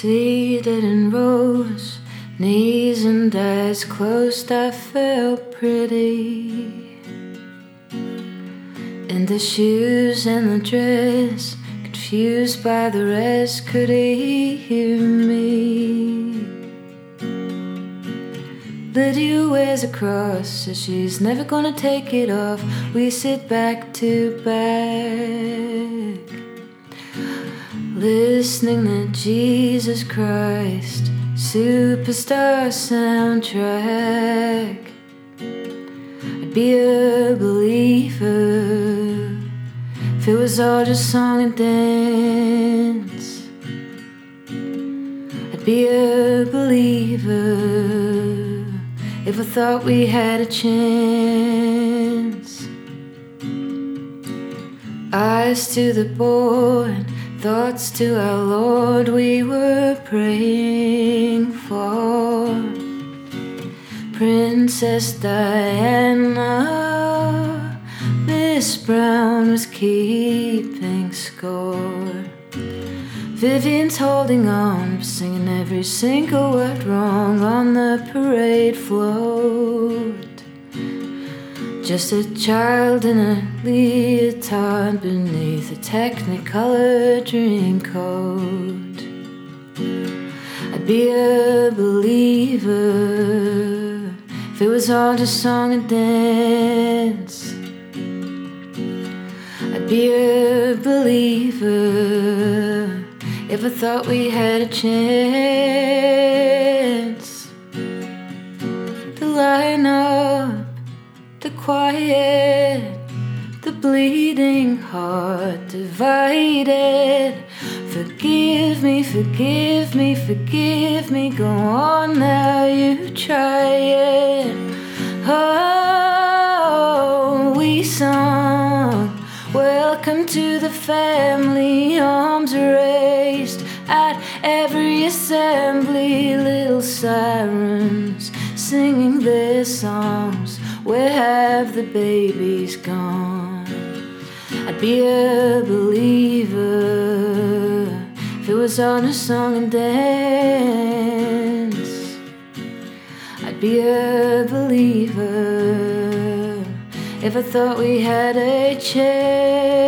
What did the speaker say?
Seated in rows, knees and eyes closed, I felt pretty. In the shoes and the dress, confused by the rest, could he hear me? Lydia wears a cross, says she's never gonna take it off. We sit back to back listening to Jesus Christ superstar soundtrack. I'd be a believer if it was all just song and dance. I'd be a believer if I thought we had a chance. Eyes to the board Thoughts to our Lord we were praying for. Princess Diana, Miss Brown was keeping score. Vivian's holding on, singing every single word wrong on the parade float. Just a child in a leotard beneath a technicolor dream coat. I'd be a believer if it was all just song and dance. I'd be a believer if I thought we had a chance quiet, the bleeding heart divided. Forgive me, forgive me, forgive me. Go on now, you try it. Oh, we sung. Welcome to the family, arms raised at every assembly. Little sirens singing their songs. Where have the babies gone? I'd be a believer if it was on a song and dance. I'd be a believer if I thought we had a chance.